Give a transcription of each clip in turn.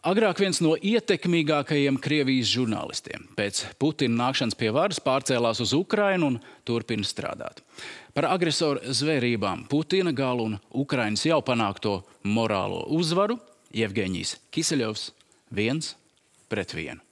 Agrāk viens no ietekmīgākajiem Krievijas žurnālistiem pēc Putina nākšanas pie varas pārcēlās uz Ukrajinu un turpina strādāt. Par agresoru zvērībām, Putina galu un Ukraiņas jau panākto morālo uzvaru Jevgeņijs Kiseļovs viens pret vienu.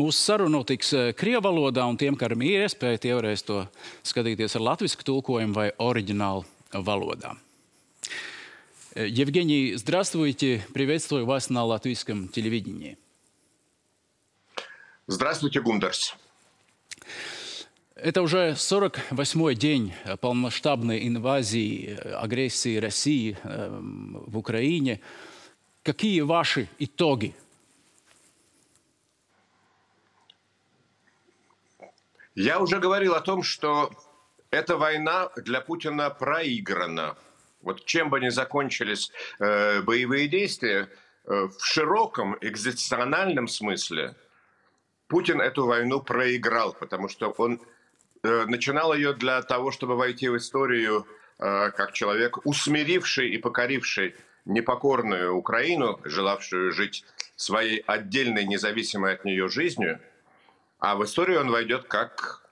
Mūsu saruna notiks eh, Krievijas valodā, un tiem, kam ir iespēja, tie varēs to skatīties ar latviešu tulkojumu vai oriģinālu valodā. Евгений, здравствуйте. Приветствую вас на латвийском телевидении. Здравствуйте, Гундерс. Это уже 48-й день полномасштабной инвазии, агрессии России в Украине. Какие ваши итоги Я уже говорил о том, что эта война для Путина проиграна. Вот чем бы ни закончились э, боевые действия, э, в широком экзистенциальном смысле Путин эту войну проиграл, потому что он э, начинал ее для того, чтобы войти в историю э, как человек, усмиривший и покоривший непокорную Украину, желавшую жить своей отдельной, независимой от нее жизнью – а в историю он войдет как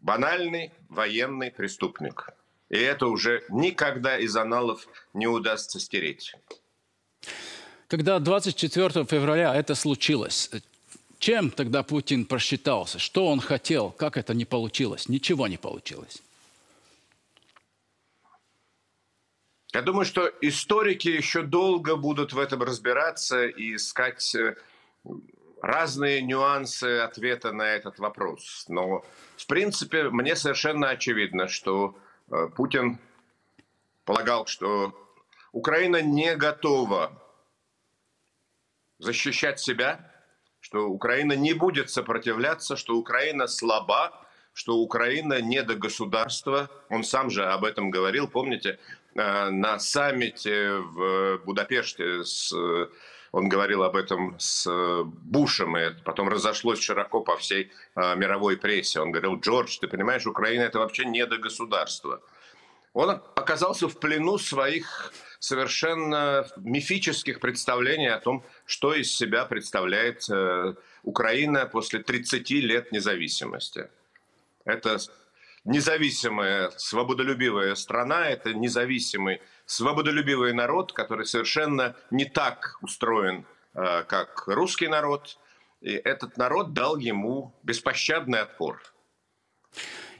банальный военный преступник. И это уже никогда из аналов не удастся стереть. Когда 24 февраля это случилось, чем тогда Путин просчитался? Что он хотел? Как это не получилось? Ничего не получилось. Я думаю, что историки еще долго будут в этом разбираться и искать э, разные нюансы ответа на этот вопрос. Но, в принципе, мне совершенно очевидно, что э, Путин полагал, что Украина не готова защищать себя, что Украина не будет сопротивляться, что Украина слаба, что Украина не до государства. Он сам же об этом говорил, помните, э, на саммите в Будапеште с он говорил об этом с э, Бушем, и потом разошлось широко по всей э, мировой прессе. Он говорил, Джордж, ты понимаешь, Украина это вообще не до государства. Он оказался в плену своих совершенно мифических представлений о том, что из себя представляет э, Украина после 30 лет независимости. Это независимая, свободолюбивая страна, это независимый свободолюбивый народ, который совершенно не так устроен, э, как русский народ. И этот народ дал ему беспощадный отпор.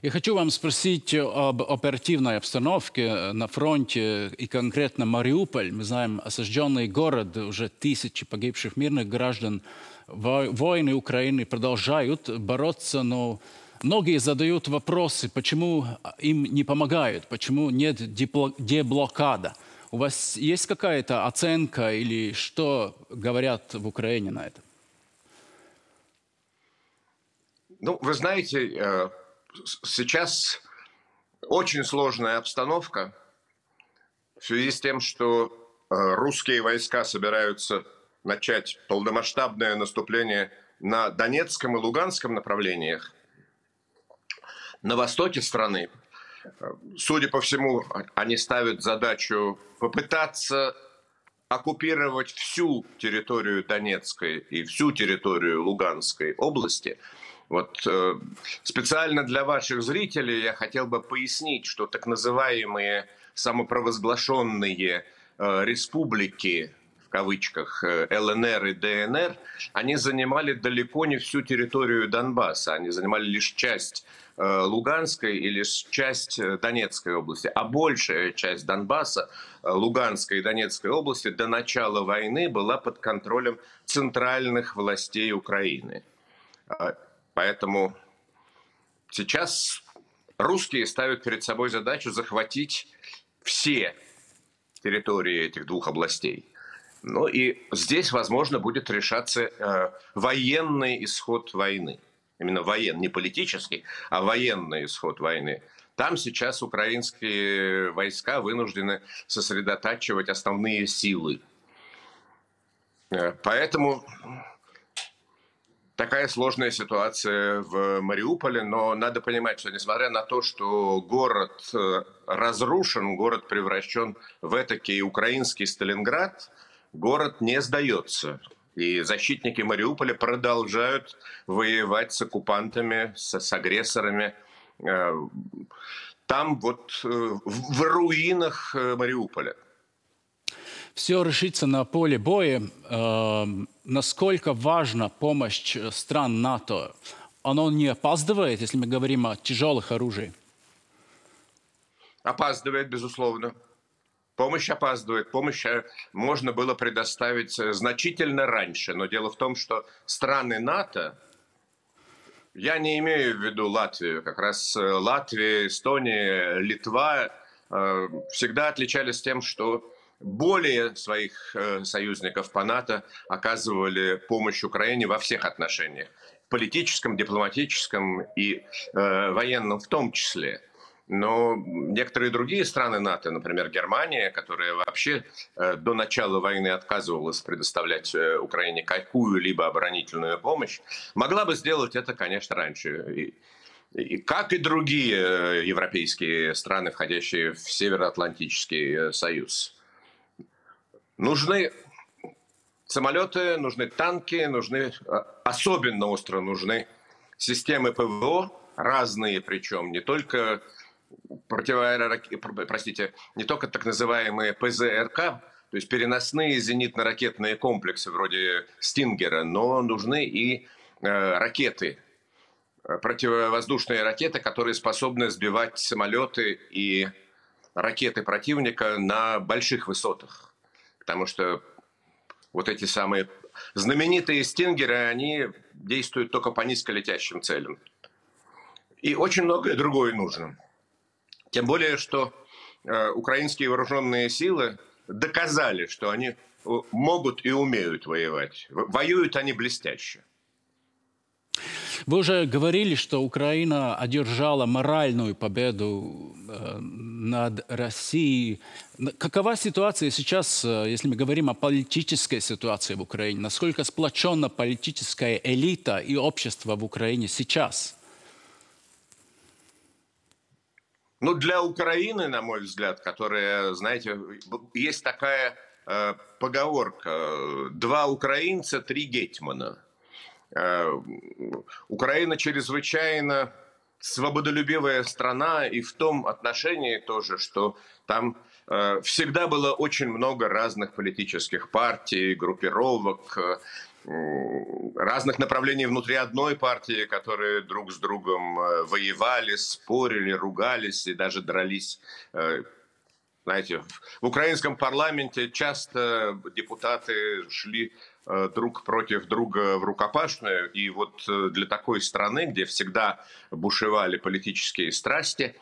Я хочу вам спросить об оперативной обстановке на фронте и конкретно Мариуполь. Мы знаем, осажденный город, уже тысячи погибших мирных граждан. Войны Украины продолжают бороться, но Многие задают вопросы, почему им не помогают, почему нет деблокада. У вас есть какая-то оценка или что говорят в Украине на это? Ну, вы знаете, э, сейчас очень сложная обстановка в связи с тем, что э, русские войска собираются начать полномасштабное наступление на Донецком и Луганском направлениях – на востоке страны, судя по всему, они ставят задачу попытаться оккупировать всю территорию Донецкой и всю территорию Луганской области. Вот э, специально для ваших зрителей я хотел бы пояснить, что так называемые самопровозглашенные э, республики кавычках э, ЛНР и ДНР, они занимали далеко не всю территорию Донбасса, они занимали лишь часть Э, Луганской и лишь часть э, Донецкой области, а большая часть Донбасса, Луганской и Донецкой области до начала войны была под контролем центральных властей Украины. Поэтому сейчас русские ставят перед собой задачу захватить все территории этих двух областей. Ну и здесь, возможно, будет решаться э, военный исход войны именно военный, не политический, а военный исход войны. Там сейчас украинские войска вынуждены сосредотачивать основные силы. Э, поэтому такая сложная ситуация в Мариуполе, но надо понимать, что несмотря на то, что город э, разрушен, город превращен в этакий украинский Сталинград, город не сдается. И защитники Мариуполя продолжают воевать с оккупантами, с, с агрессорами. Э, там вот э, в руинах э, Мариуполя. Все решится на поле боя. Насколько важна помощь стран НАТО? Оно не опаздывает, если мы говорим о тяжелых оружиях? Опаздывает, безусловно. Помощь опаздывает. Помощь можно было предоставить значительно раньше. Но дело в том, что страны НАТО, я не имею в виду Латвию. Как раз э, Латвия, Эстония, Литва э, всегда отличались тем, что более своих э, союзников по НАТО оказывали помощь Украине во всех отношениях. Политическом, дипломатическом и военном в том числе. Но некоторые другие страны НАТО, например, Германия, которая вообще э, до начала войны отказывалась предоставлять э, Украине какую-либо оборонительную помощь, могла бы сделать это, конечно, раньше. И, как и другие э, европейские страны, входящие в Североатлантический союз. Нужны самолеты, нужны танки, нужны особенно остро нужны системы ПВО, разные причем, не только противоаэроракеты, простите, не только так называемые ПЗРК, то есть переносные зенитно-ракетные комплексы вроде «Стингера», но нужны и э, ракеты, противовоздушные ракеты, которые способны сбивать самолеты и ракеты противника на больших высотах. Потому что вот эти самые знаменитые «Стингеры», они действуют только по низколетящим целям. И очень многое другое нужно. Тем более, что э, украинские вооруженные силы доказали, что они э, могут и умеют воевать. Воюют они блестяще. Вы уже говорили, что Украина одержала моральную победу э, над Россией. Какова ситуация сейчас, э, если мы говорим о политической ситуации в Украине? Насколько сплочена политическая элита и общество в Украине сейчас? Ну, для Украины, на мой взгляд, которая, знаете, есть такая э, поговорка «два украинца, три гетьмана». Э, Украина чрезвычайно свободолюбивая страна и в том отношении тоже, что там э, всегда было очень много разных политических партий, группировок, э, разных направлений внутри одной партии, которые друг с другом э, воевали, спорили, ругались и даже дрались. Э, знаете, в украинском парламенте часто депутаты шли э, друг против друга в рукопашную. И вот для такой страны, где всегда бушевали политические страсти,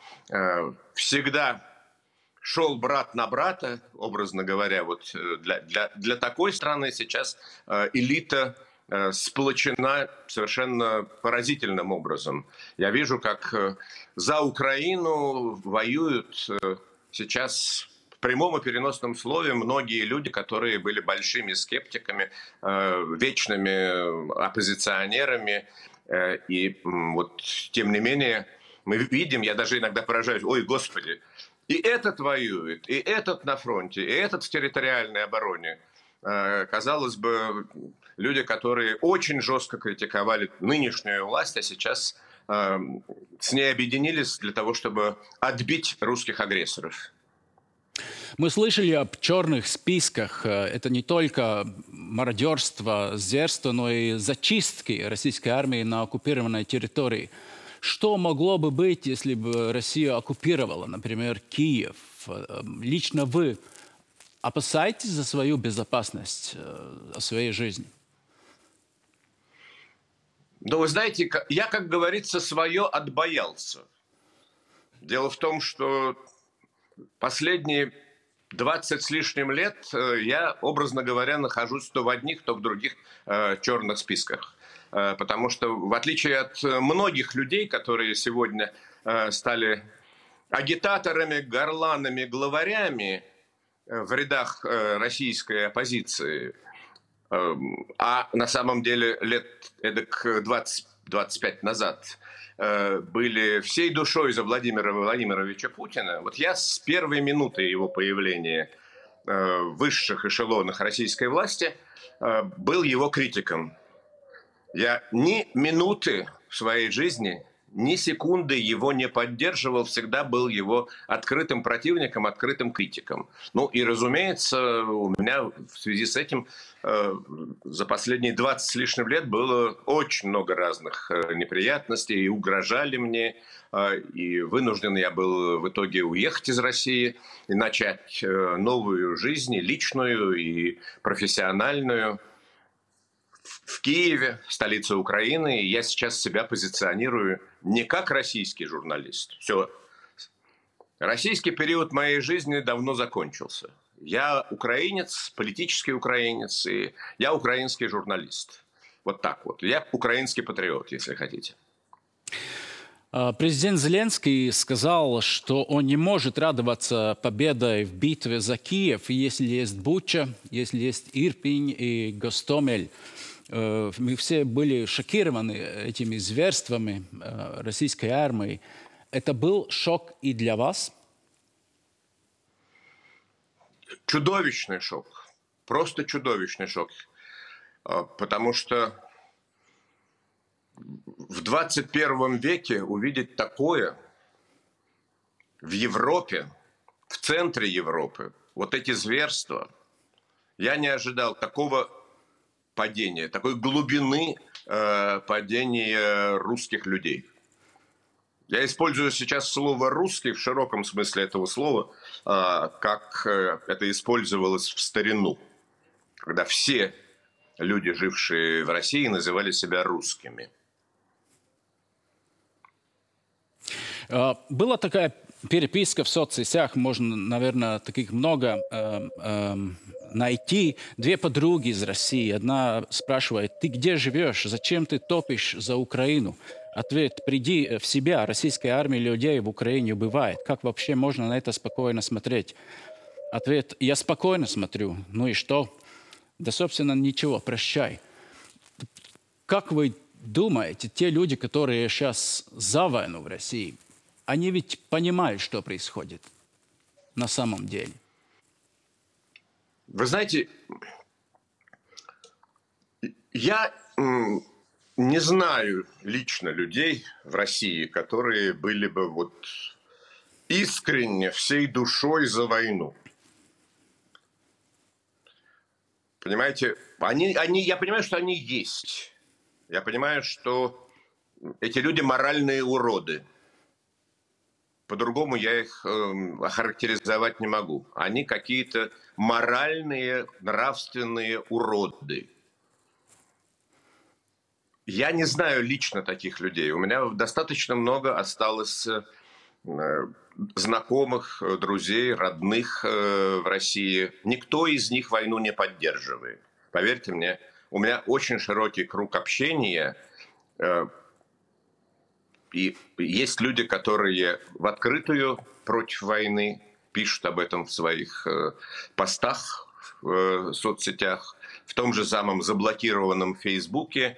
всегда шел брат на брата, образно говоря, вот э, для, для, для такой страны сейчас э, элита э, сплочена совершенно поразительным образом. Я вижу, как за Украину воюют сейчас в прямом и переносном слове многие люди, которые были большими скептиками, вечными оппозиционерами. И вот, тем не менее, мы видим, я даже иногда поражаюсь, ой, господи, и этот воюет, и этот на фронте, и этот в территориальной обороне. Э, казалось бы, люди, которые очень жестко критиковали нынешнюю власть, а сейчас э, с ней объединились для того, чтобы отбить русских агрессоров. Мы слышали об черных списках. Э, это не только мародерство, зверство, но и зачистки российской армии на оккупированной территории – что могло бы быть, если бы Россия оккупировала, например, Киев? Э, лично вы опасаетесь за свою безопасность, э, о своей жизни? Ну, вы знаете, я, как говорится, свое отбоялся. Дело в том, что последние 20 с лишним лет э, я, образно говоря, нахожусь то в одних, то в других э, черных списках. Э, потому что, в отличие от многих людей, которые сегодня э, стали агитаторами, горланами, главарями э, в рядах э, российской оппозиции, эм, а на самом деле лет эдак 20-25 назад были всей душой за Владимира Владимировича Путина, вот я с первой минуты его появления в высших эшелонах российской власти был его критиком. Я ни минуты в своей жизни ни секунды его не поддерживал, всегда был его открытым противником, открытым критиком. Ну и, разумеется, у меня в связи с этим э, за последние 20 с лишним лет было очень много разных э, неприятностей, и угрожали мне, э, и вынужден я был в итоге уехать из России и начать э, новую жизнь, личную, и профессиональную – в Киеве, столице Украины, и я сейчас себя позиционирую не как российский журналист. Все. Российский период моей жизни давно закончился. Я украинец, политический украинец, и я украинский журналист. Вот так вот. Я украинский патриот, если хотите. А, президент Зеленский сказал, что он не может радоваться победой в битве за Киев, если есть Буча, если есть Ирпень и Гостомель. Э, мы все были шокированы этими зверствами э, российской армии. Это был шок и для вас? Чудовищный шок. Просто чудовищный шок. А, потому что в 21 веке увидеть такое в Европе, в центре Европы, вот эти зверства, я не ожидал такого падения, такой глубины э, падения русских людей. Я использую сейчас слово «русский» в широком смысле этого слова, э, как э, это использовалось в старину, когда все люди, жившие в России, называли себя русскими. Э, была такая переписка в соцсетях, можно, наверное, таких много э, э, найти две подруги из России. Одна спрашивает, ты где живешь? Зачем ты топишь за Украину? Ответ, приди в себя. Российская армия людей в Украине убивает. Как вообще можно на это спокойно смотреть? Ответ, я спокойно смотрю. Ну и что? Да, собственно, ничего, прощай. Как вы думаете, те люди, которые сейчас за войну в России, они ведь понимают, что происходит на самом деле? Вы знаете, я не знаю лично людей в России, которые были бы вот искренне, всей душой за войну. Понимаете, они, они, я понимаю, что они есть. Я понимаю, что эти люди моральные уроды. По-другому я их э, охарактеризовать не могу. Они какие-то моральные, нравственные уроды. Я не знаю лично таких людей. У меня достаточно много осталось э, знакомых, друзей, родных э, в России. Никто из них войну не поддерживает. Поверьте мне, у меня очень широкий круг общения э, и есть люди, которые в открытую против войны пишут об этом в своих э, постах в э, соцсетях, в том же самом заблокированном Фейсбуке.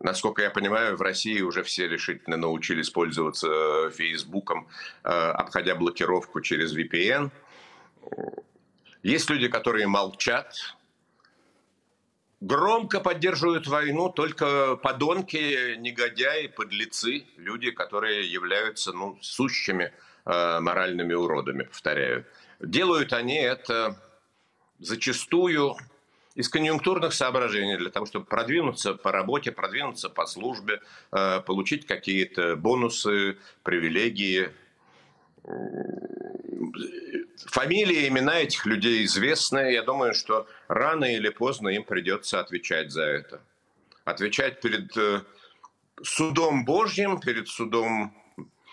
Насколько я понимаю, в России уже все решительно научились пользоваться э, Фейсбуком, обходя блокировку через VPN. Есть люди, которые молчат, Громко поддерживают войну только подонки, негодяи, подлецы, люди, которые являются ну, сущими э, моральными уродами, повторяю. Делают они это зачастую из конъюнктурных соображений, для того, чтобы продвинуться по работе, продвинуться по службе, э, получить какие-то бонусы, привилегии, Фамилии, имена этих людей известны. Я думаю, что рано или поздно им придется отвечать за это. Отвечать перед э, судом Божьим, перед судом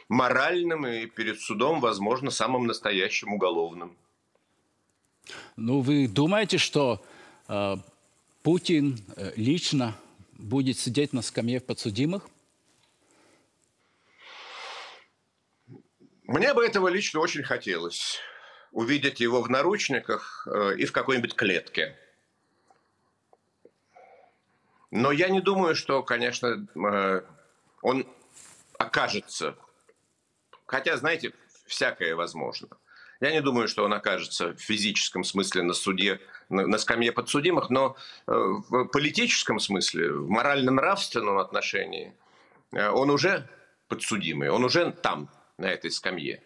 моральным и перед судом, возможно, самым настоящим уголовным. Ну, вы думаете, что э, Путин э, лично будет сидеть на скамье подсудимых? Мне бы этого лично очень хотелось. Увидеть его в наручниках э, и в какой-нибудь клетке. Но я не думаю, что, конечно, э, он окажется. Хотя, знаете, всякое возможно. Я не думаю, что он окажется в физическом смысле на суде, на, скамье подсудимых, но э, в политическом смысле, в морально-нравственном отношении он уже подсудимый, он уже там, на этой скамье.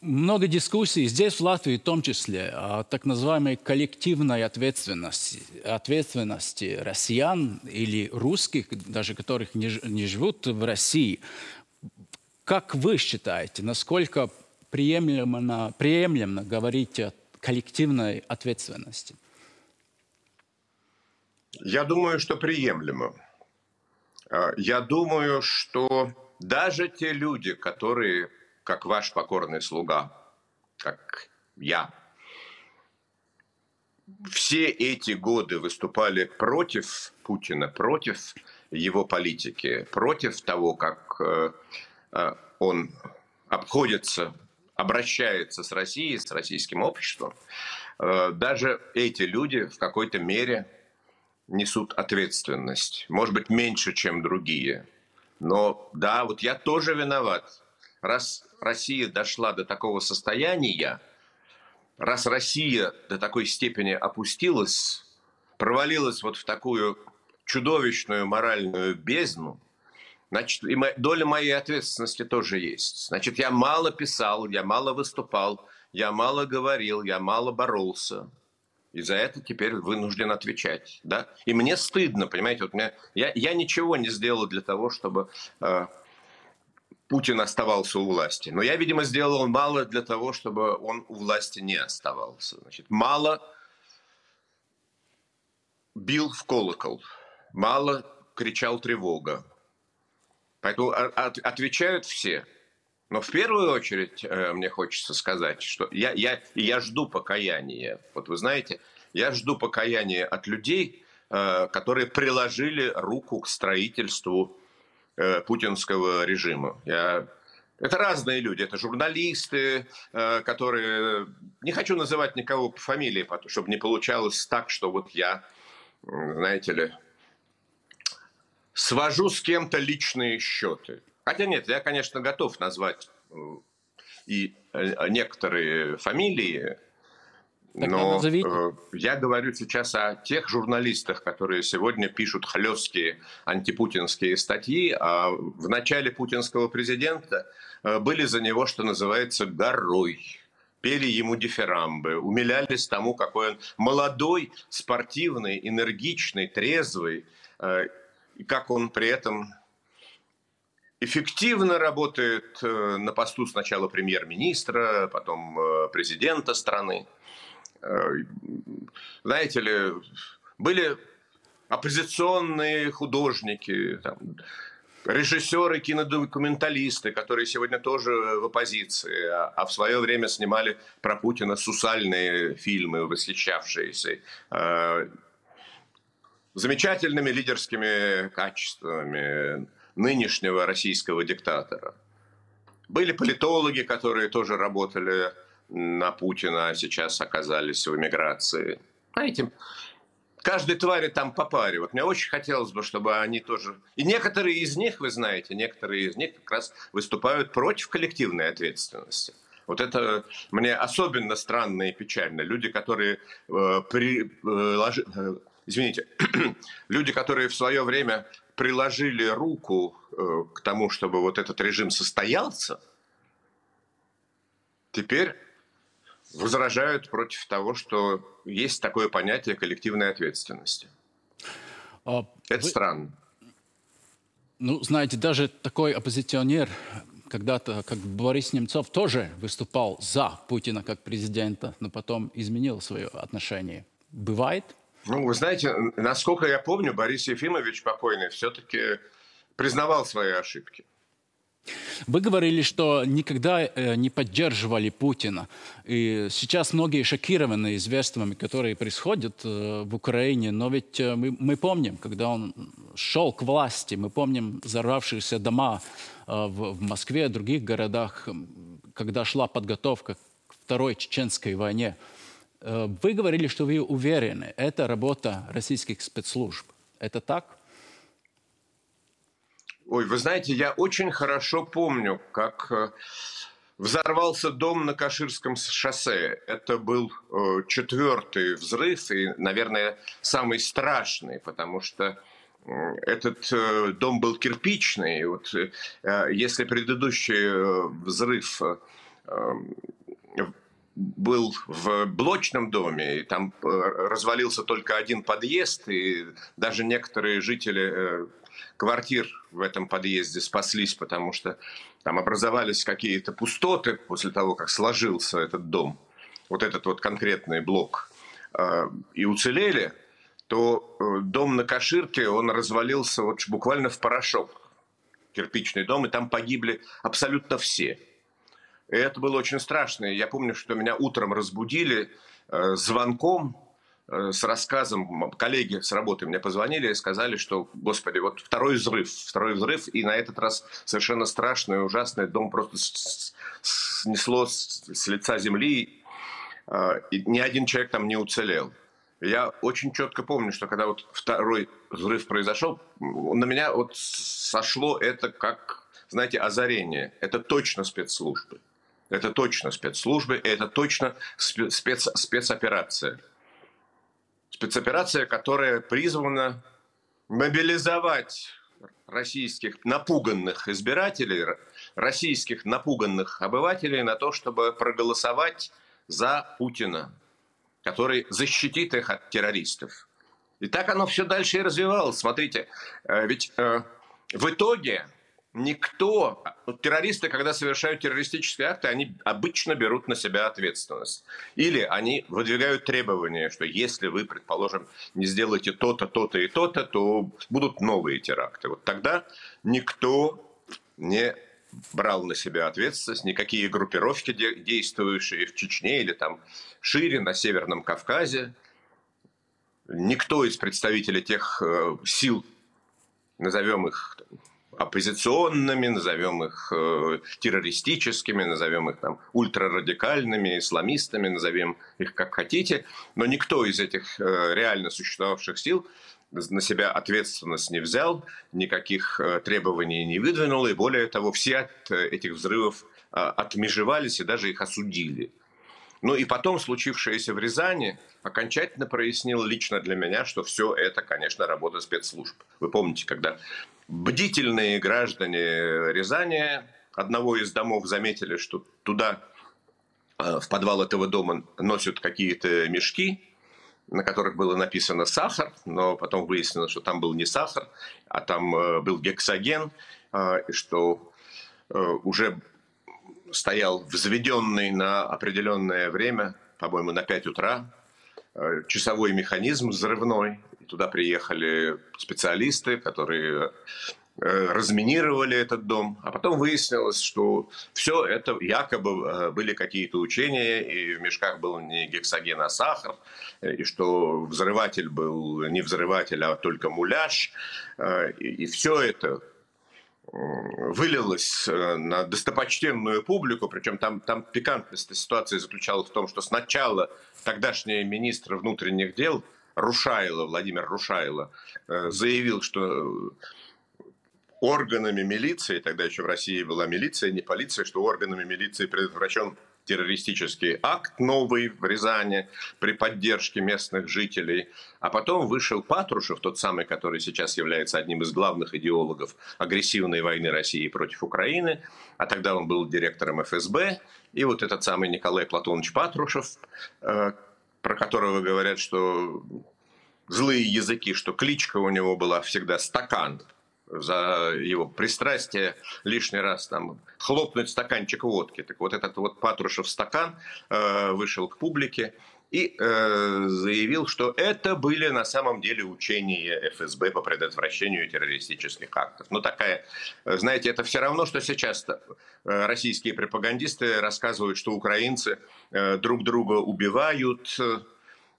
Много дискуссий здесь, в Латвии, в том числе, о так называемой коллективной ответственности, ответственности россиян или русских, даже которых не, не живут в России. Как вы считаете, насколько приемлемо, приемлемо говорить о коллективной ответственности? Я думаю, что приемлемо. А, я думаю, что даже те люди, которые, как ваш покорный слуга, как я, все эти годы выступали против Путина, против его политики, против того, как э, э, он обходится, обращается с Россией, с российским обществом, э, даже эти люди в какой-то мере несут ответственность. Может быть, меньше, чем другие. Но да, вот я тоже виноват. Раз Россия дошла до такого состояния, раз Россия до такой степени опустилась, провалилась вот в такую чудовищную моральную бездну, значит, и доля моей ответственности тоже есть. Значит, я мало писал, я мало выступал, я мало говорил, я мало боролся. И за это теперь вынужден отвечать. Да? И мне стыдно, понимаете, вот мне, я, я ничего не сделал для того, чтобы э, Путин оставался у власти. Но я, видимо, сделал мало для того, чтобы он у власти не оставался. Значит, мало бил в колокол, мало кричал тревога. Поэтому от, отвечают все. Но в первую очередь э, мне хочется сказать, что я, я, я жду покаяния. Вот вы знаете, я жду покаяния от людей, э, которые приложили руку к строительству э, путинского режима. Я... Это разные люди, это журналисты, э, которые... Не хочу называть никого по фамилии, чтобы не получалось так, что вот я, знаете ли, свожу с кем-то личные счеты. Хотя нет, я, конечно, готов назвать э, и э, некоторые фамилии, но э, я говорю сейчас о тех журналистах, которые сегодня пишут хлесткие антипутинские статьи, а в начале путинского президента были за него, что называется, горой. Пели ему дифирамбы, умилялись тому, какой он молодой, спортивный, энергичный, трезвый, и как он при этом эффективно работает э, на посту сначала премьер-министра, потом э, президента страны. Э, знаете ли, были оппозиционные художники, там, режиссеры, кинодокументалисты, которые сегодня тоже в оппозиции, а, а в свое время снимали про Путина сусальные фильмы, восхищавшиеся замечательными лидерскими качествами, нынешнего российского диктатора. Были политологи, которые тоже работали на Путина, а сейчас оказались в эмиграции. Знаете, каждой твари там по паре. Вот мне очень хотелось бы, чтобы они тоже... И некоторые из них, вы знаете, некоторые из них как раз выступают против коллективной ответственности. Вот это мне особенно странно и печально. Люди, которые э, при, э, э, извините, люди, которые в свое время приложили руку э, к тому, чтобы вот этот режим состоялся, теперь возражают против того, что есть такое понятие коллективной ответственности. А Это вы... странно. Ну, знаете, даже такой оппозиционер, когда-то, как Борис Немцов, тоже выступал за Путина как президента, но потом изменил свое отношение. Бывает? Ну, вы знаете, насколько я помню, Борис Ефимович покойный все-таки признавал свои ошибки. Вы говорили, что никогда э, не поддерживали Путина. И сейчас многие шокированы известиями, которые происходят э, в Украине. Но ведь э, мы, мы помним, когда он шел к власти, мы помним взорвавшиеся дома в, в Москве других городах, когда шла подготовка к Второй Чеченской войне. Вы говорили, что вы уверены, это работа российских спецслужб. Это так? Ой, вы знаете, я очень хорошо помню, как э, взорвался дом на Каширском шоссе. Это был э, четвертый взрыв и, наверное, самый страшный, потому что этот э, дом был кирпичный. Вот, если предыдущий взрыв был в блочном доме, и там развалился только один подъезд, и даже некоторые жители квартир в этом подъезде спаслись, потому что там образовались какие-то пустоты после того, как сложился этот дом, вот этот вот конкретный блок, а, и уцелели, то э, дом на Каширке, он развалился вот буквально в порошок, кирпичный дом, и там погибли абсолютно все. И это было очень страшно. Я помню, что меня утром разбудили э, звонком, Э, с рассказом, коллеги с работы мне позвонили и сказали, что, господи, вот второй взрыв, второй взрыв, и на этот раз совершенно страшный, ужасный, дом просто снесло с лица земли, э, и ни один человек там не уцелел. Я очень четко помню, что когда вот второй взрыв произошел, на меня вот сошло это как, знаете, озарение. Это точно спецслужбы. Это точно спецслужбы, это точно спец, спецоперация спецоперация, которая призвана мобилизовать российских напуганных избирателей, российских напуганных обывателей на то, чтобы проголосовать за Путина, который защитит их от террористов. И так оно все дальше и развивалось. Смотрите, э, ведь э, в итоге никто, террористы, когда совершают террористические акты, они обычно берут на себя ответственность. Или они выдвигают требования, что если вы, предположим, не сделаете то-то, то-то и то-то, то будут новые теракты. Вот тогда никто не брал на себя ответственность, никакие группировки, действующие в Чечне или там шире, на Северном Кавказе, никто из представителей тех э, сил, назовем их оппозиционными, назовем их э, террористическими, назовем их там ультрарадикальными, исламистами, назовем их как хотите, но никто из этих э, реально существовавших сил на себя ответственность не взял, никаких э, требований не выдвинул, и более того, все от э, этих взрывов э, отмежевались и даже их осудили. Ну и потом случившееся в Рязани окончательно прояснило лично для меня, что все это, конечно, работа спецслужб. Вы помните, когда бдительные граждане Рязани одного из домов заметили, что туда, э, в подвал этого дома, носят какие-то мешки, на которых было написано сахар, но потом выяснилось, что там был не сахар, а там э, был гексоген, э, и что уже стоял взведенный на определенное время, по-моему, на 5 утра, часовой механизм взрывной, Туда приехали специалисты, которые э, разминировали этот дом, а потом выяснилось, что все это якобы э, были какие-то учения, и в мешках был не гексоген, а сахар, и что взрыватель был не взрыватель, а только муляж, э, и все это вылилось на достопочтенную публику, причем там, там пикантность ситуации заключалась в том, что сначала тогдашний министр внутренних дел – Рушайло, Владимир Рушайло, э, заявил, что органами милиции, тогда еще в России была милиция, не полиция, что органами милиции предотвращен террористический акт новый в Рязани при поддержке местных жителей. А потом вышел Патрушев, тот самый, который сейчас является одним из главных идеологов агрессивной войны России против Украины, а тогда он был директором ФСБ. И вот этот самый Николай Платонович Патрушев, э, про которого говорят, что злые языки, что кличка у него была всегда «стакан», за его пристрастие лишний раз там хлопнуть стаканчик водки. Так вот этот вот Патрушев стакан э, вышел к публике и э, заявил, что это были на самом деле учения ФСБ по предотвращению террористических актов. Ну, такая, знаете, это все равно, что сейчас э, российские пропагандисты рассказывают, что украинцы э, друг друга убивают, э,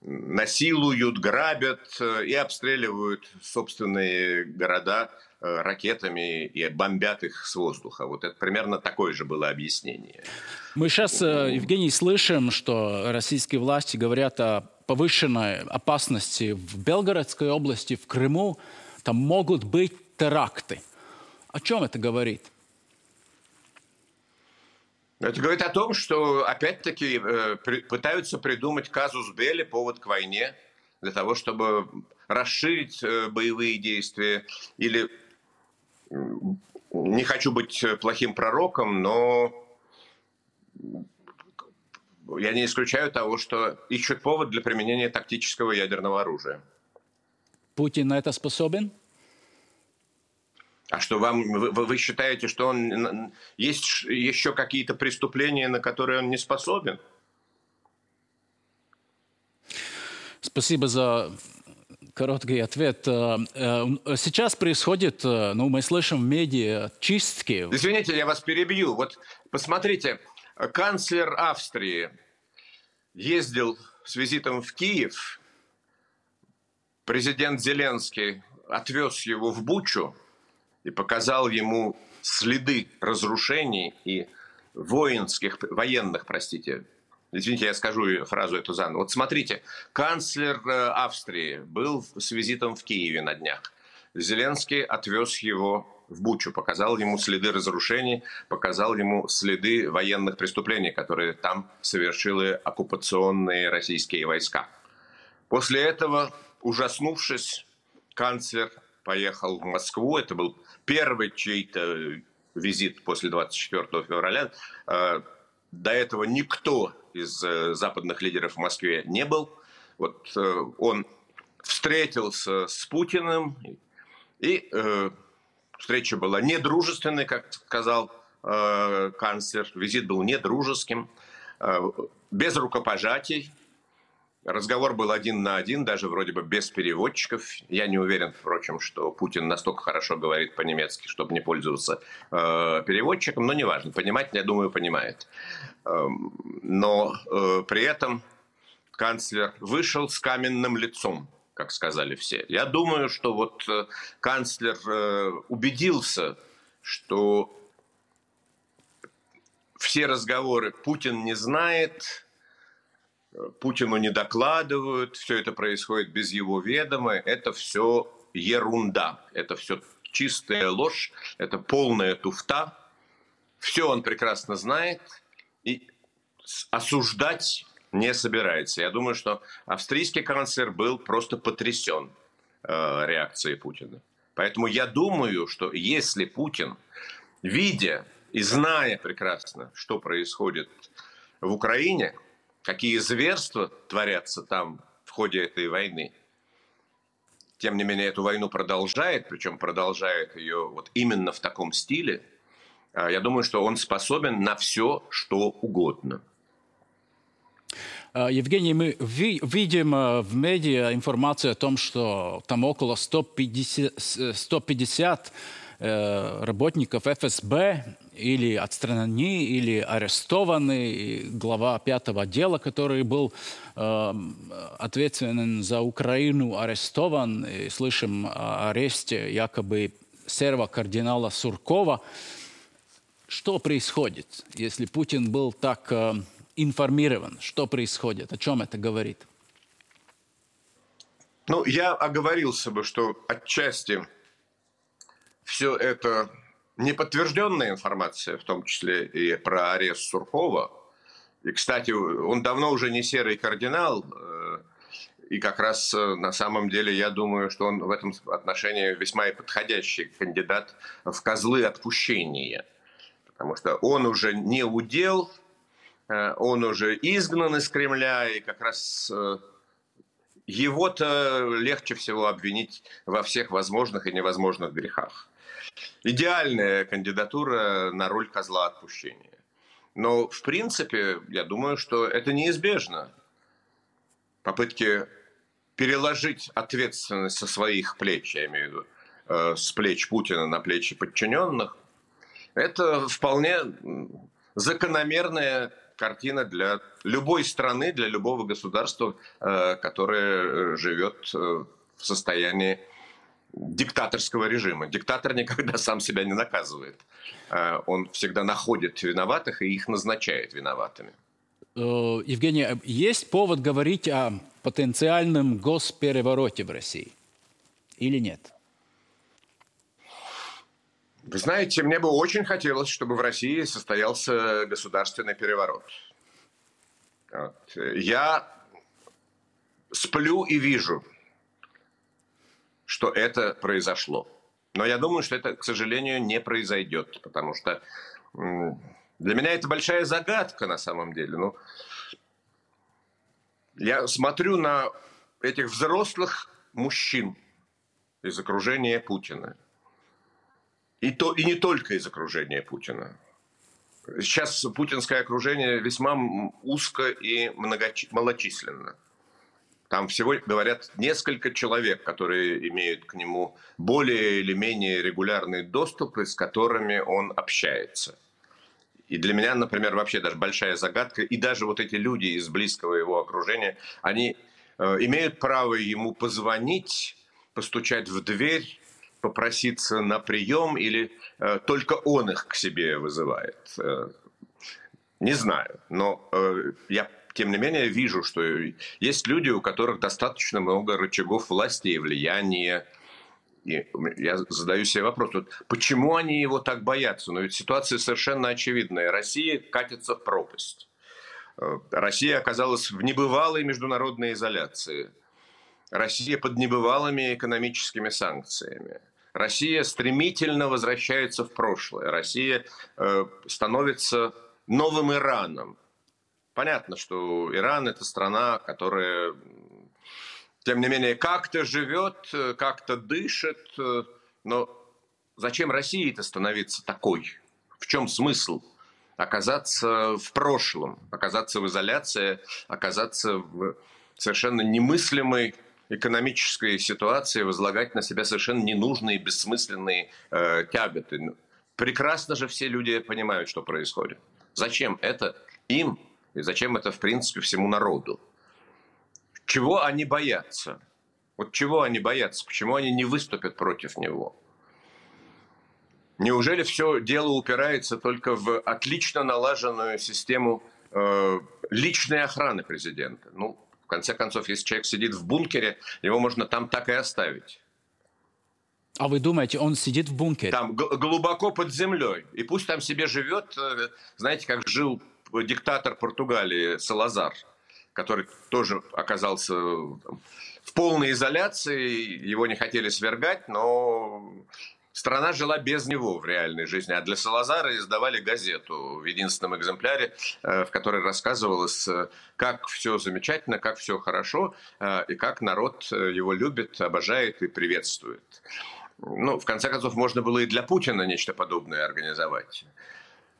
насилуют, грабят э, и обстреливают собственные города э, ракетами и бомбят их с воздуха. Вот это примерно такое же было объяснение. Мы сейчас, э, Евгений, слышим, что российские власти говорят о повышенной опасности в Белгородской области, в Крыму. Там могут быть теракты. О чем это говорит? Это говорит о том, что опять-таки э, пытаются придумать казус Белли, повод к войне, для того, чтобы расширить э, боевые действия. Или не хочу быть плохим пророком, но я не исключаю того, что ищут повод для применения тактического ядерного оружия. Путин на это способен? А что вам вы, вы считаете, что он есть еще какие-то преступления, на которые он не способен? Спасибо за короткий ответ. Э, э, сейчас происходит, э, ну, мы слышим в медиа чистки. Извините, я вас перебью. Вот посмотрите, канцлер Австрии ездил с визитом в Киев. Президент Зеленский отвез его в Бучу и показал ему следы разрушений и воинских, военных, простите, Извините, я скажу фразу эту заново. Вот смотрите, канцлер э, Австрии был с визитом в Киеве на днях. Зеленский отвез его в Бучу, показал ему следы разрушений, показал ему следы военных преступлений, которые там совершили оккупационные российские войска. После этого, ужаснувшись, канцлер поехал в Москву. Это был первый чей-то визит после 24 февраля. Э, до этого никто из э, западных лидеров в Москве не был. Вот э, он встретился с Путиным, и встреча была недружественной, как сказал канцлер. Визит был недружеским, без рукопожатий. Разговор был один на один, даже вроде бы без переводчиков. Я не уверен, впрочем, что Путин настолько хорошо говорит по-немецки, чтобы не пользоваться э, переводчиком, но неважно. Понимать, я думаю, понимает. Э, но э, при этом канцлер вышел с каменным лицом, как сказали все. Я думаю, что вот э, канцлер э, убедился, что все разговоры Путин не знает, Путину не докладывают, все это происходит без его ведома, это все ерунда, это все чистая ложь, это полная туфта. Все он прекрасно знает и осуждать не собирается. Я думаю, что австрийский канцлер был просто потрясен э, реакцией Путина. Поэтому я думаю, что если Путин, видя и зная прекрасно, что происходит в Украине, какие зверства творятся там в ходе этой войны. Тем не менее, эту войну продолжает, причем продолжает ее вот именно в таком стиле. А, я думаю, что он способен на все, что угодно. А, Евгений, мы видим а, в медиа информацию о том, что там около 150, 150 э, работников ФСБ или отстранены, или арестованы. И глава пятого отдела, который был э, ответственен за Украину, арестован. И слышим о аресте якобы серва кардинала Суркова. Что происходит, если Путин был так э, информирован? Что происходит? О чем это говорит? Ну, я оговорился бы, что отчасти все это неподтвержденная информация, в том числе и про арест Суркова. И, кстати, он давно уже не серый кардинал, э, и как раз э, на самом деле я думаю, что он в этом отношении весьма и подходящий кандидат в козлы отпущения. Потому что он уже не удел, э, он уже изгнан из Кремля, и как раз его-то легче всего обвинить во всех возможных и невозможных грехах идеальная кандидатура на роль козла отпущения. Но, в принципе, я думаю, что это неизбежно. попытки переложить ответственность со своих плеч, я имею в виду, э, с плеч Путина на плечи подчиненных, это вполне закономерная картина для любой страны, для любого государства, э, которое живет э, в состоянии диктаторского режима. Диктатор никогда сам себя не наказывает. Э, он всегда находит виноватых и их назначает виноватыми. Евгений, есть повод говорить о потенциальном госперевороте в России или нет? Вы знаете, мне бы очень хотелось, чтобы в России состоялся государственный переворот. Вот. Я сплю и вижу, что это произошло. Но я думаю, что это, к сожалению, не произойдет, потому что для меня это большая загадка на самом деле. Ну, я смотрю на этих взрослых мужчин из окружения Путина – и, то, и не только из окружения Путина. Сейчас путинское окружение весьма узко и многочи- малочисленно. Там всего, говорят, несколько человек, которые имеют к нему более или менее регулярный доступ, и с которыми он общается. И для меня, например, вообще даже большая загадка, и даже вот эти люди из близкого его окружения, они э, имеют право ему позвонить, постучать в дверь, попроситься на прием или э, только он их к себе вызывает? Э, не знаю, но э, я тем не менее вижу, что есть люди, у которых достаточно много рычагов власти и влияния. И я задаю себе вопрос, вот, почему они его так боятся? Но ведь ситуация совершенно очевидная. Россия катится в пропасть. Э, Россия оказалась в небывалой международной изоляции. Россия под небывалыми экономическими санкциями. Россия стремительно возвращается в прошлое. Россия э, становится новым Ираном. Понятно, что Иран это страна, которая, тем не менее, как-то живет, как-то дышит. Но зачем России-то становиться такой? В чем смысл? Оказаться в прошлом, оказаться в изоляции, оказаться в совершенно немыслимой экономической ситуации возлагать на себя совершенно ненужные, бессмысленные э, тяготы. Ну, прекрасно же все люди понимают, что происходит. Зачем это им и зачем это, в принципе, всему народу? Чего они боятся? Вот чего они боятся? Почему они не выступят против него? Неужели все дело упирается только в отлично налаженную систему э, личной охраны президента? Ну, в конце концов, если человек сидит в бункере, его можно там так и оставить. А вы думаете, он сидит в бункере? Там глубоко под землей. И пусть там себе живет, э, знаете, как жил диктатор Португалии Салазар, который тоже оказался в полной изоляции, его не хотели свергать, но страна жила без него в реальной жизни. А для Салазара издавали газету в единственном экземпляре, э, в которой рассказывалось, э, как все замечательно, как все хорошо, э, и как народ его любит, обожает и приветствует. Ну, в конце концов, можно было и для Путина нечто подобное организовать.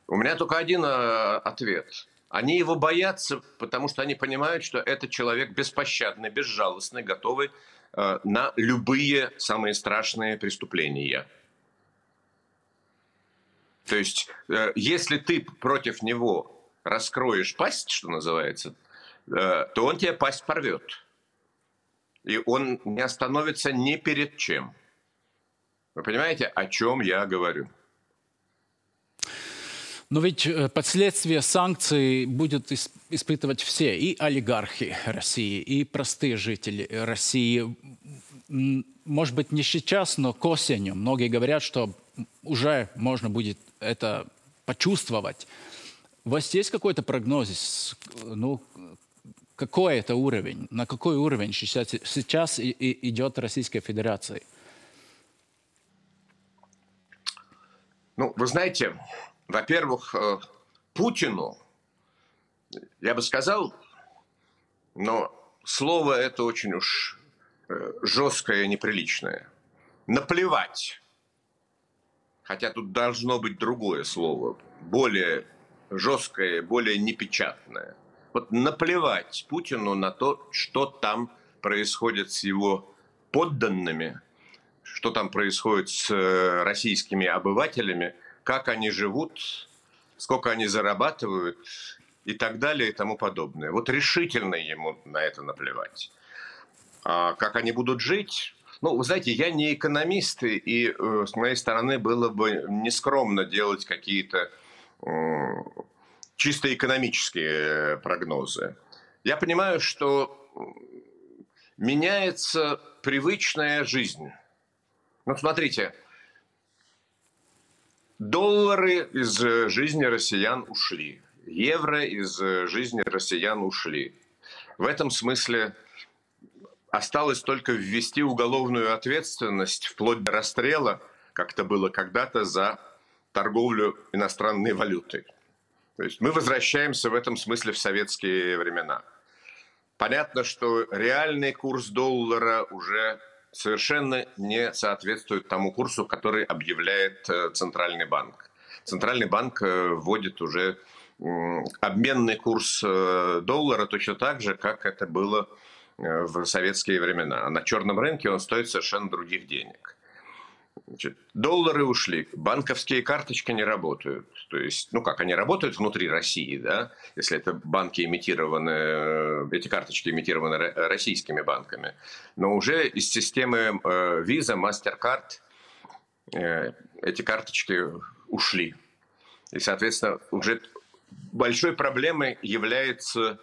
У меня только один ответ. Они его боятся, потому что они понимают, что это человек беспощадный, безжалостный, готовый на любые самые страшные преступления. То есть, э, если ты против него раскроешь пасть, что называется, э, то он тебе пасть порвет. И он не остановится ни перед чем. Вы понимаете, о чем я говорю? Но ведь э, последствия санкций будут испытывать все, и олигархи России, и простые жители России. Может быть, не сейчас, но к осени. Многие говорят, что уже можно будет это почувствовать. У вас есть какой-то прогноз? Ну, какой это уровень? На какой уровень сейчас, сейчас и, и идет Российская Федерация? Ну, вы знаете, во-первых, э, Путину, я бы сказал, но слово это очень уж э, жесткое и неприличное. Наплевать хотя тут должно быть другое слово, более жесткое, более непечатное. Вот наплевать Путину на то, что там происходит с его подданными, что там происходит с э, российскими обывателями, как они живут, сколько они зарабатывают и так далее и тому подобное. Вот решительно ему на это наплевать. А как они будут жить, ну, вы знаете, я не экономист, и э, с моей стороны было бы нескромно делать какие-то э, чисто экономические прогнозы. Я понимаю, что меняется привычная жизнь. Ну, смотрите, доллары из жизни россиян ушли, евро из жизни россиян ушли. В этом смысле Осталось только ввести уголовную ответственность вплоть до расстрела, как это было когда-то, за торговлю иностранной валютой. То есть мы возвращаемся в этом смысле в советские времена. Понятно, что реальный курс доллара уже совершенно не соответствует тому курсу, который объявляет э, Центральный банк. Центральный банк э, вводит уже обменный курс э, доллара точно так же, как это было в советские времена. А на черном рынке он стоит совершенно других денег. Значит, доллары ушли, банковские карточки не работают. То есть, ну как, они работают внутри России, да, если это банки имитированы, э, эти карточки имитированы российскими банками. Но уже из системы э, Visa, MasterCard эти карточки ушли. И, соответственно, уже большой проблемой является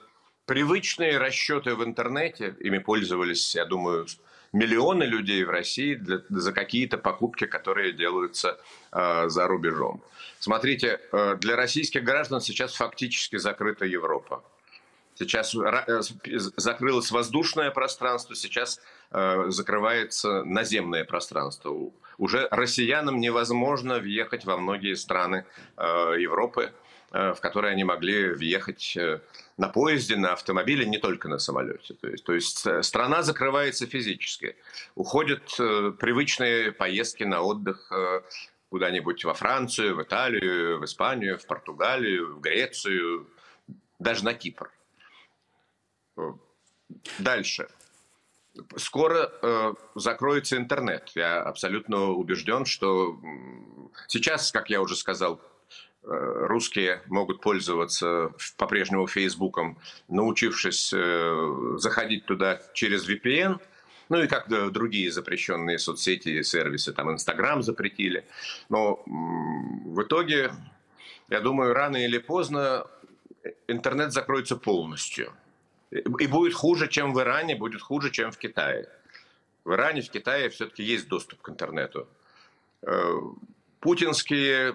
привычные расчеты в интернете, ими пользовались, я думаю, миллионы людей в России для, за какие-то покупки, которые делаются э, за рубежом. Смотрите, э, для российских граждан сейчас фактически закрыта Европа. Сейчас э, закрылось воздушное пространство, сейчас э, закрывается наземное пространство. Уже россиянам невозможно въехать во многие страны э, Европы, в которые они могли въехать э, на поезде, на автомобиле, не только на самолете. То есть, то есть э, страна закрывается физически. Уходят э, привычные поездки на отдых э, куда-нибудь во Францию, в Италию, в Испанию, в Португалию, в Грецию, даже на Кипр. Дальше. Скоро э, закроется интернет. Я абсолютно убежден, что сейчас, как я уже сказал, Э, русские могут пользоваться по-прежнему Фейсбуком, научившись э, заходить туда через VPN, ну и как другие запрещенные соцсети и сервисы, там Инстаграм запретили. Но в итоге, я думаю, рано или поздно интернет закроется полностью. И будет хуже, чем в Иране, будет хуже, чем в Китае. В Иране, в Китае все-таки есть доступ к интернету. Э, путинские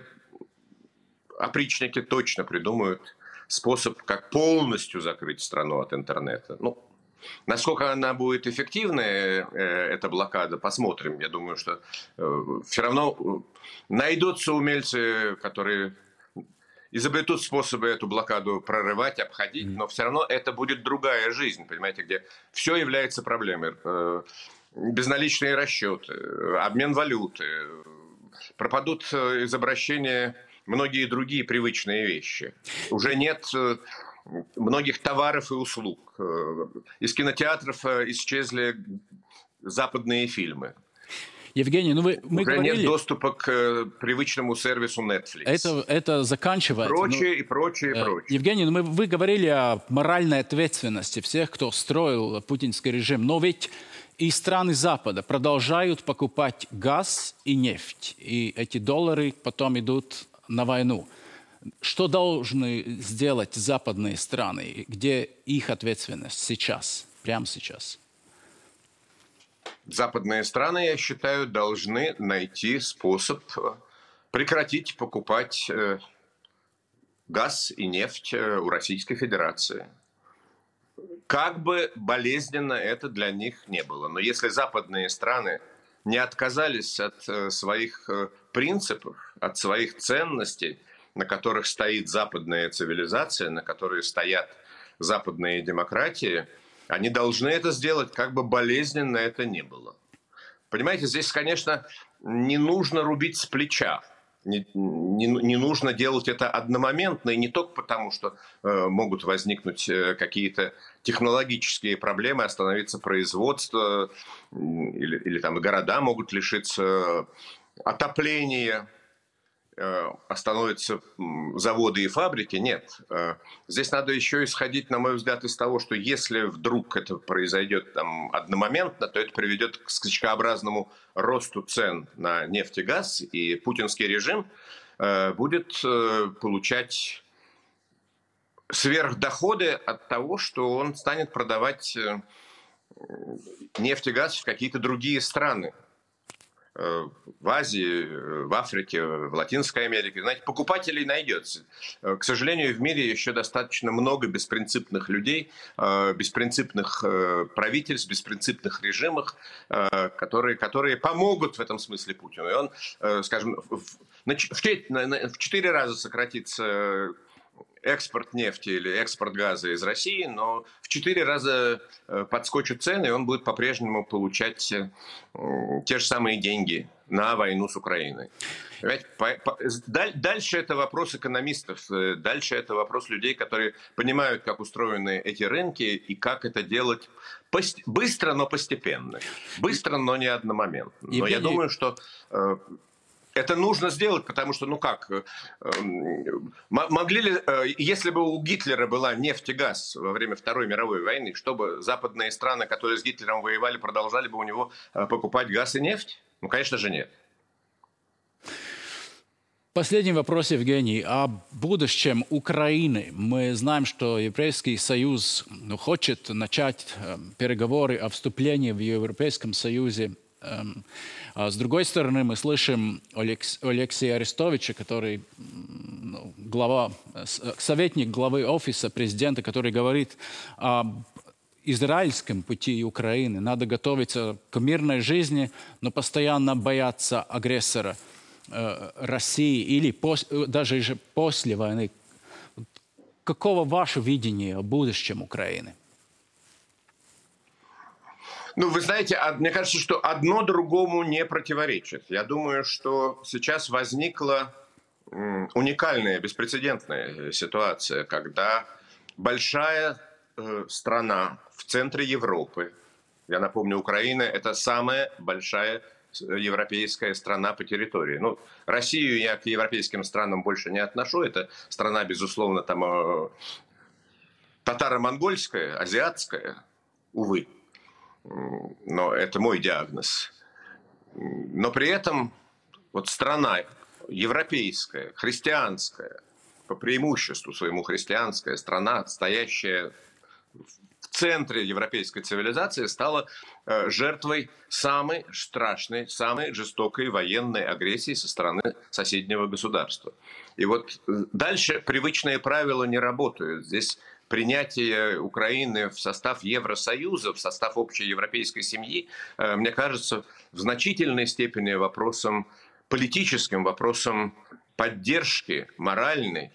опричники точно придумают способ, как полностью закрыть страну от интернета. Ну, Насколько она будет эффективной, э, эта блокада, посмотрим. Я думаю, что э, все равно э, найдутся умельцы, которые изобретут способы эту блокаду прорывать, обходить, но все равно это будет другая жизнь, понимаете, где все является проблемой. Безналичные расчеты, обмен валюты, пропадут из обращения многие другие привычные вещи. Уже нет э, многих товаров и услуг. Э, из кинотеатров э, исчезли западные фильмы. Евгений, ну вы, мы Уже говорили... нет доступа к привычному сервису Netflix. Это, это заканчивает. Прочее ну, и прочее, и прочее. Евгений, ну мы, вы говорили о моральной ответственности всех, кто строил путинский режим. Но ведь и страны Запада продолжают покупать газ и нефть. И эти доллары потом идут на войну. Что должны сделать западные страны? Где их ответственность сейчас, прямо сейчас? Западные страны, я считаю, должны найти способ э, прекратить покупать э, газ и нефть э, у Российской Федерации. Как бы болезненно это для них не было. Но если западные страны не отказались от своих принципов, от своих ценностей, на которых стоит западная цивилизация, на которые стоят западные демократии, они должны это сделать, как бы болезненно это ни было. Понимаете, здесь, конечно, не нужно рубить с плеча. не, не, не нужно делать это одномоментно, и не только потому, что э, могут возникнуть э, какие-то технологические проблемы, остановиться производство, или, или там города могут лишиться отопления, Э, остановятся заводы и фабрики. Нет. Э, здесь надо еще исходить, на мой взгляд, из того, что если вдруг это произойдет там одномоментно, то это приведет к скачкообразному росту цен на нефть и газ, и путинский режим э, будет получать сверхдоходы от того, что он станет продавать нефть и газ в какие-то другие страны. Э, в Азии, э, в Африке, в Латинской Америке. Знаете, покупателей найдется. Э, к сожалению, в мире еще достаточно много беспринципных людей, беспринципных правительств, беспринципных режимов, которые, которые помогут в этом смысле Путину. И он, скажем, в четыре раза сократится экспорт нефти или экспорт газа из России, но в четыре раза э, подскочат цены, и он будет по-прежнему получать э, те же самые деньги на войну с Украиной. Дальше это вопрос экономистов, э, дальше это вопрос людей, которые понимают, как устроены эти рынки и как это делать быстро, но постепенно. Быстро, но не одномоментно. Но я думаю, что это нужно сделать, потому что, ну как, э, эм, могли ли, э, если бы у Гитлера была нефть и газ во время Второй мировой войны, чтобы западные страны, которые с Гитлером воевали, продолжали бы у него э, покупать газ и нефть? Ну, конечно же, нет. Последний вопрос, Евгений. О будущем Украины. Мы знаем, что Еврейский Союз ну, хочет начать переговоры о вступлении в Европейском Союзе а с другой стороны, мы слышим Алексея Арестовича, который ну, глава, советник главы офиса президента, который говорит об израильском пути Украины. Надо готовиться к мирной жизни, но постоянно бояться агрессора э, России или даже после войны. Какого ваше видение о будущем Украины? Ну, вы знаете, мне кажется, что одно другому не противоречит. Я думаю, что сейчас возникла уникальная, беспрецедентная ситуация, когда большая э, страна в центре Европы, я напомню, Украина – это самая большая европейская страна по территории. Ну, Россию я к европейским странам больше не отношу. Это страна, безусловно, там э, татаро-монгольская, азиатская, увы но это мой диагноз. Но при этом вот страна европейская, христианская, по преимуществу своему христианская страна, стоящая в центре европейской цивилизации, стала э, жертвой самой страшной, самой жестокой военной агрессии со стороны соседнего государства. И вот э, дальше привычные правила не работают. Здесь принятие Украины в состав Евросоюза, в состав общей европейской семьи, э, мне кажется, в значительной степени вопросом политическим, вопросом поддержки моральной,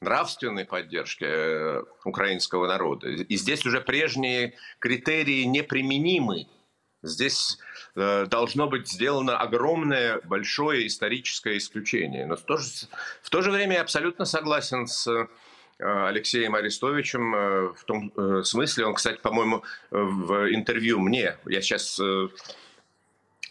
нравственной поддержки э, украинского народа. И здесь уже прежние критерии неприменимы. Здесь э, должно быть сделано огромное, большое историческое исключение. Но в то же, в то же время я абсолютно согласен с Алексеем Арестовичем э, в том э, смысле, он, кстати, по-моему, в интервью мне, я сейчас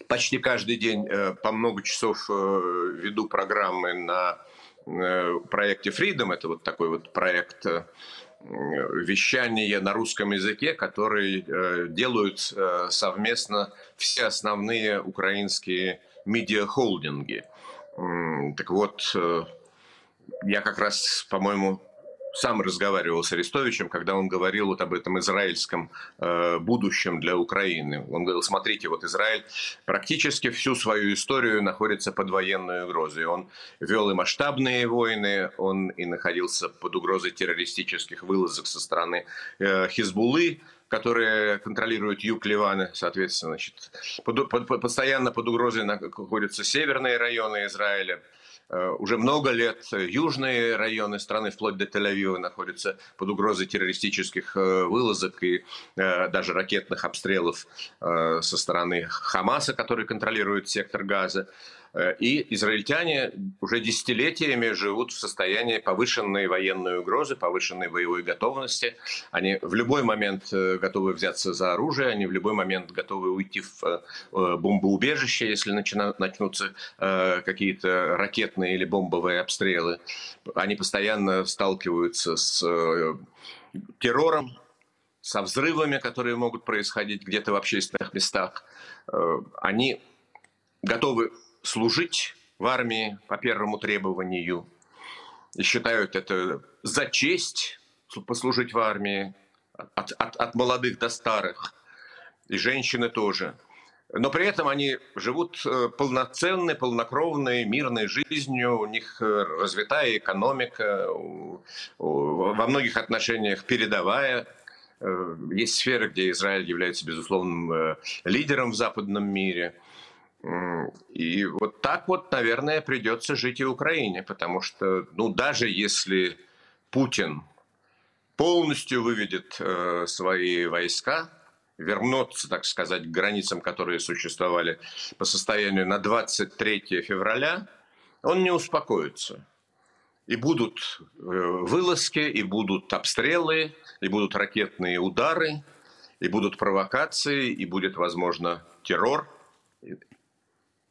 почти каждый день по много часов веду программы на проекте Freedom, это вот такой вот проект вещания на русском языке, который делают совместно все основные украинские медиахолдинги. Так вот, я как раз, по-моему, сам разговаривал с Арестовичем, когда он говорил вот об этом израильском э, будущем для Украины. Он говорил, смотрите, вот Израиль практически всю свою историю находится под военной угрозой. Он вел и масштабные войны, он и находился под угрозой террористических вылазок со стороны э, Хизбуллы, которые контролируют юг Ливана, соответственно, значит, под, под, постоянно под угрозой находятся северные районы Израиля. Э, уже много лет южные районы страны, вплоть до Тель-Авива, находятся под угрозой террористических э, вылазок и э, даже ракетных обстрелов со стороны Хамаса, который контролирует сектор газа. Э, и израильтяне уже десятилетиями живут в состоянии повышенной военной угрозы, повышенной боевой готовности. Они в любой момент э, готовы взяться за оружие, они в любой момент готовы уйти в э, бомбоубежище, если начнутся какие-то ракетные или бомбовые обстрелы. Они постоянно сталкиваются с террором, со взрывами, которые могут происходить где-то в общественных местах. Они готовы служить в армии по первому требованию и считают это за честь послужить в армии от, от, от молодых до старых, и женщины тоже. Но при этом они живут э, полноценной, полнокровной, мирной жизнью, у них э, развитая экономика, во многих отношениях передовая. Э, есть сферы, где Израиль является безусловным лидером в западном мире – и вот так вот, наверное, придется жить и Украине, потому что, ну, даже если Путин полностью выведет э, свои войска, вернется, так сказать, к границам, которые существовали по состоянию на 23 февраля, он не успокоится. И будут э, вылазки, и будут обстрелы, и будут ракетные удары, и будут провокации, и будет, возможно, террор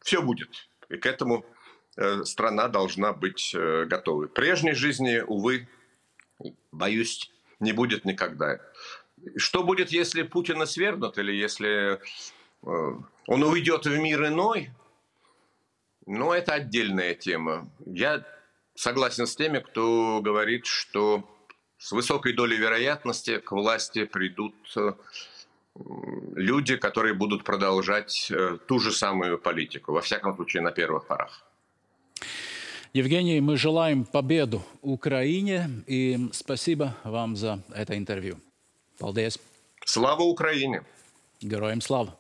все будет. И к этому э, страна должна быть э, готовой. Прежней жизни, увы, боюсь, не будет никогда. Что будет, если Путина свергнут или если э, он уйдет в мир иной? Ну, это отдельная тема. Я согласен с теми, кто говорит, что с высокой долей вероятности к власти придут люди, которые будут продолжать э, ту же самую политику, во всяком случае на первых порах. Евгений, мы желаем победу Украине и спасибо вам за это интервью. Paldies. Слава Украине! Героям слава!